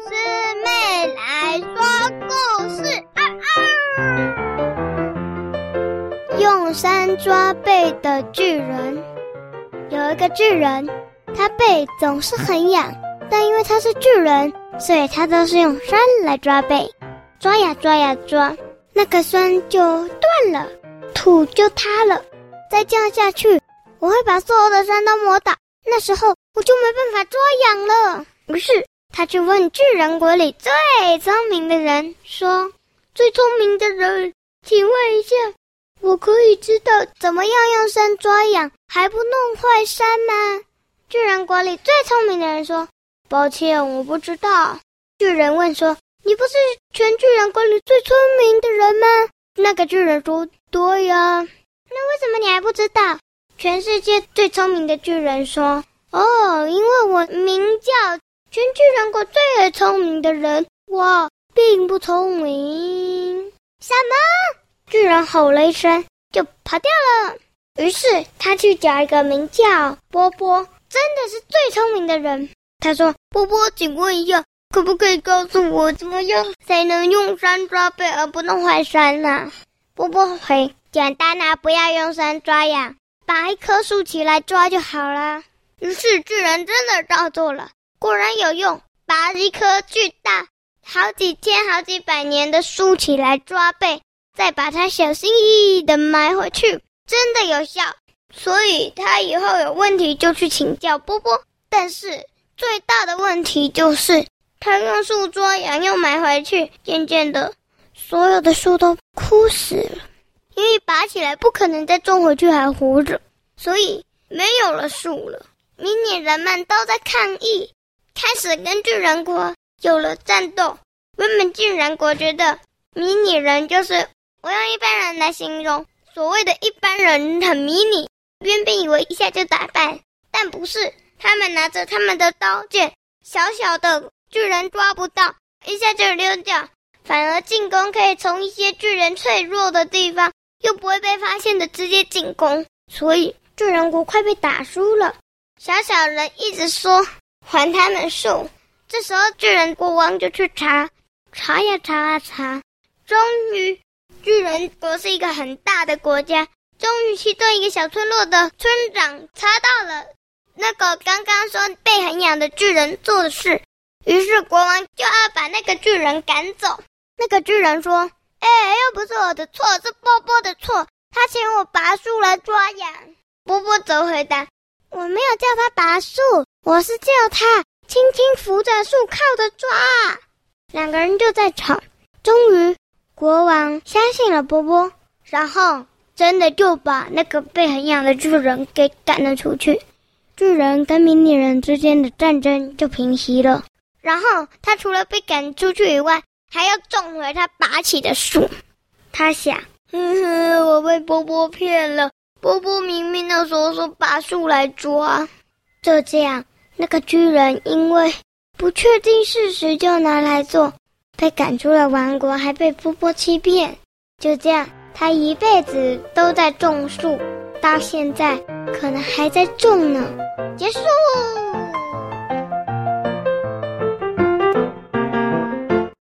师妹来说故事。啊啊！用山抓贝的巨人，有一个巨人，他背总是很痒，但因为他是巨人，所以他都是用山来抓贝，抓呀抓呀抓，那个山就断了，土就塌了。再这样下去，我会把所有的山都磨倒，那时候我就没办法抓痒了。于是。他去问巨人国里最聪明的人，说：“最聪明的人，请问一下，我可以知道怎么样用山抓痒还不弄坏山吗？”巨人国里最聪明的人说：“抱歉，我不知道。”巨人问说：“你不是全巨人国里最聪明的人吗？”那个巨人说：“对呀。”那为什么你还不知道？全世界最聪明的巨人说：“哦，因为我名叫……”全巨人国最聪明的人，我并不聪明。什么？巨人吼了一声，就跑掉了。于是他去找一个名叫波波，真的是最聪明的人。他说：“波波，请问一下，可不可以告诉我，怎么样才能用山抓贝而不弄坏山呢？”波波回：“简单啊，不要用山抓呀，把一棵树起来抓就好了。”于是巨人真的照做了。果然有用，拔一棵巨大、好几千、好几百年的树起来抓贝，再把它小心翼翼地埋回去，真的有效。所以他以后有问题就去请教波波。但是最大的问题就是，他用树抓羊又埋回去，渐渐的，所有的树都枯死了，因为拔起来不可能再种回去还活着，所以没有了树了。迷你人们都在抗议。开始跟巨人国有了战斗。原本巨人国觉得迷你人就是我用一般人来形容，所谓的一般人很迷你，原本以为一下就打败，但不是。他们拿着他们的刀剑，小小的巨人抓不到，一下就溜掉，反而进攻可以从一些巨人脆弱的地方，又不会被发现的直接进攻。所以巨人国快被打输了。小小人一直说。还他们树。这时候巨人国王就去查，查呀查啊查，终于，巨人国是一个很大的国家，终于其中一个小村落的村长查到了那个刚刚说被很痒的巨人做的事，于是国王就要把那个巨人赶走。那个巨人说：“哎，又不是我的错，是波波的错，他请我拔树来抓痒。”波波则回答：“我没有叫他拔树。”我是叫他轻轻扶着树靠着抓，两个人就在吵。终于，国王相信了波波，然后真的就把那个被很痒的巨人给赶了出去。巨人跟迷你人之间的战争就平息了。然后他除了被赶出去以外，还要种回他拔起的树。他想：哼哼，我被波波骗了。波波明明那时候说拔树来抓。就这样，那个巨人因为不确定事实就拿来做，被赶出了王国，还被波波欺骗。就这样，他一辈子都在种树，到现在可能还在种呢。结束。